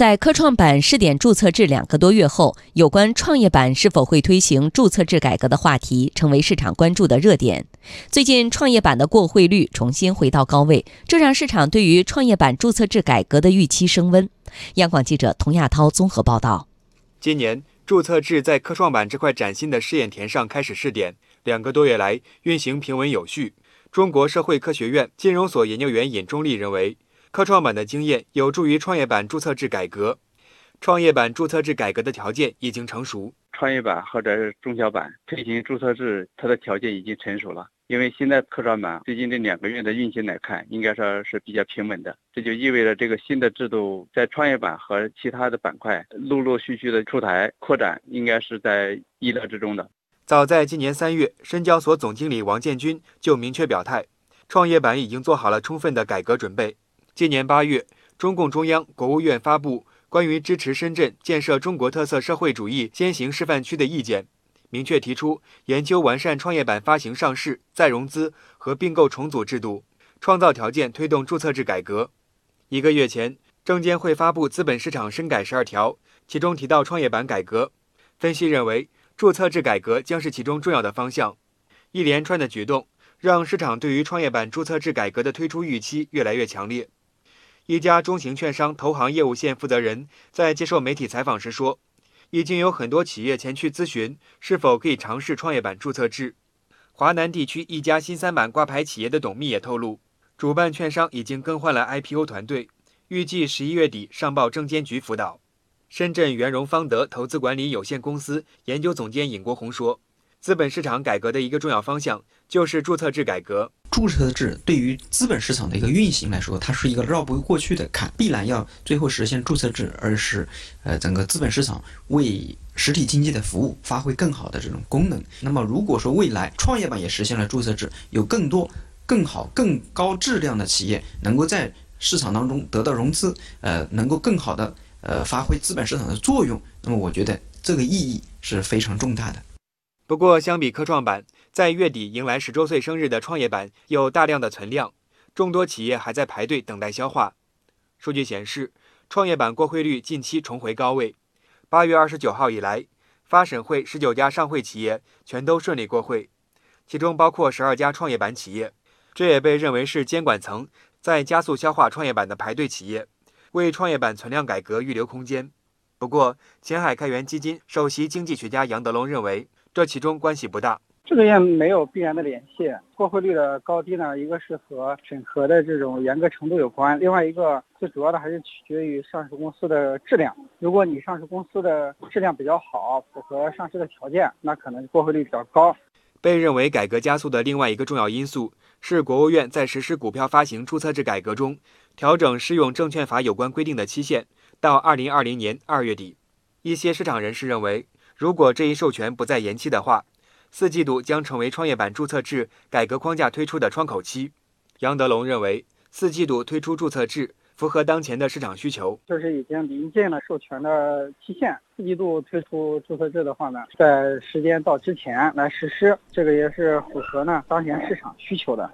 在科创板试点注册制两个多月后，有关创业板是否会推行注册制改革的话题成为市场关注的热点。最近，创业板的过会率重新回到高位，这让市场对于创业板注册制改革的预期升温。央广记者童亚涛综合报道。今年，注册制在科创板这块崭新的试验田上开始试点，两个多月来运行平稳有序。中国社会科学院金融所研究员尹忠立认为。科创板的经验有助于创业板注册制改革。创业板注册制改革的条件已经成熟。创业板或者是中小板推行注册制，它的条件已经成熟了。因为现在科创板最近这两个月的运行来看，应该说是比较平稳的。这就意味着这个新的制度在创业板和其他的板块陆陆续续的出台扩展，应该是在意料之中的。早在今年三月，深交所总经理王建军就明确表态，创业板已经做好了充分的改革准备。今年八月，中共中央、国务院发布关于支持深圳建设中国特色社会主义先行示范区的意见，明确提出研究完善创业板发行上市、再融资和并购重组制度，创造条件推动注册制改革。一个月前，证监会发布资本市场深改十二条，其中提到创业板改革。分析认为，注册制改革将是其中重要的方向。一连串的举动让市场对于创业板注册制改革的推出预期越来越强烈。一家中型券商投行业务线负责人在接受媒体采访时说：“已经有很多企业前去咨询是否可以尝试创业板注册制。”华南地区一家新三板挂牌企业的董秘也透露，主办券商已经更换了 IPO 团队，预计十一月底上报证监局辅导。深圳元融方德投资管理有限公司研究总监尹国红说。资本市场改革的一个重要方向就是注册制改革。注册制对于资本市场的一个运行来说，它是一个绕不过去的坎，必然要最后实现注册制，而是呃整个资本市场为实体经济的服务发挥更好的这种功能。那么如果说未来创业板也实现了注册制，有更多更好更高质量的企业能够在市场当中得到融资，呃，能够更好的呃发挥资本市场的作用，那么我觉得这个意义是非常重大的。不过，相比科创板，在月底迎来十周岁生日的创业板有大量的存量，众多企业还在排队等待消化。数据显示，创业板过会率近期重回高位。八月二十九号以来，发审会十九家上会企业全都顺利过会，其中包括十二家创业板企业。这也被认为是监管层在加速消化创业板的排队企业，为创业板存量改革预留空间。不过，前海开源基金首席经济学家杨德龙认为。这其中关系不大，这个也没有必然的联系。过会率的高低呢，一个是和审核的这种严格程度有关，另外一个最主要的还是取决于上市公司的质量。如果你上市公司的质量比较好，符合上市的条件，那可能过会率比较高。被认为改革加速的另外一个重要因素是，国务院在实施股票发行注册制改革中，调整适用证券法有关规定的期限到二零二零年二月底。一些市场人士认为。如果这一授权不再延期的话，四季度将成为创业板注册制改革框架推出的窗口期。杨德龙认为，四季度推出注册制符合当前的市场需求，就是已经临近了授权的期限。四季度推出注册制的话呢，在时间到之前来实施，这个也是符合呢当前市场需求的。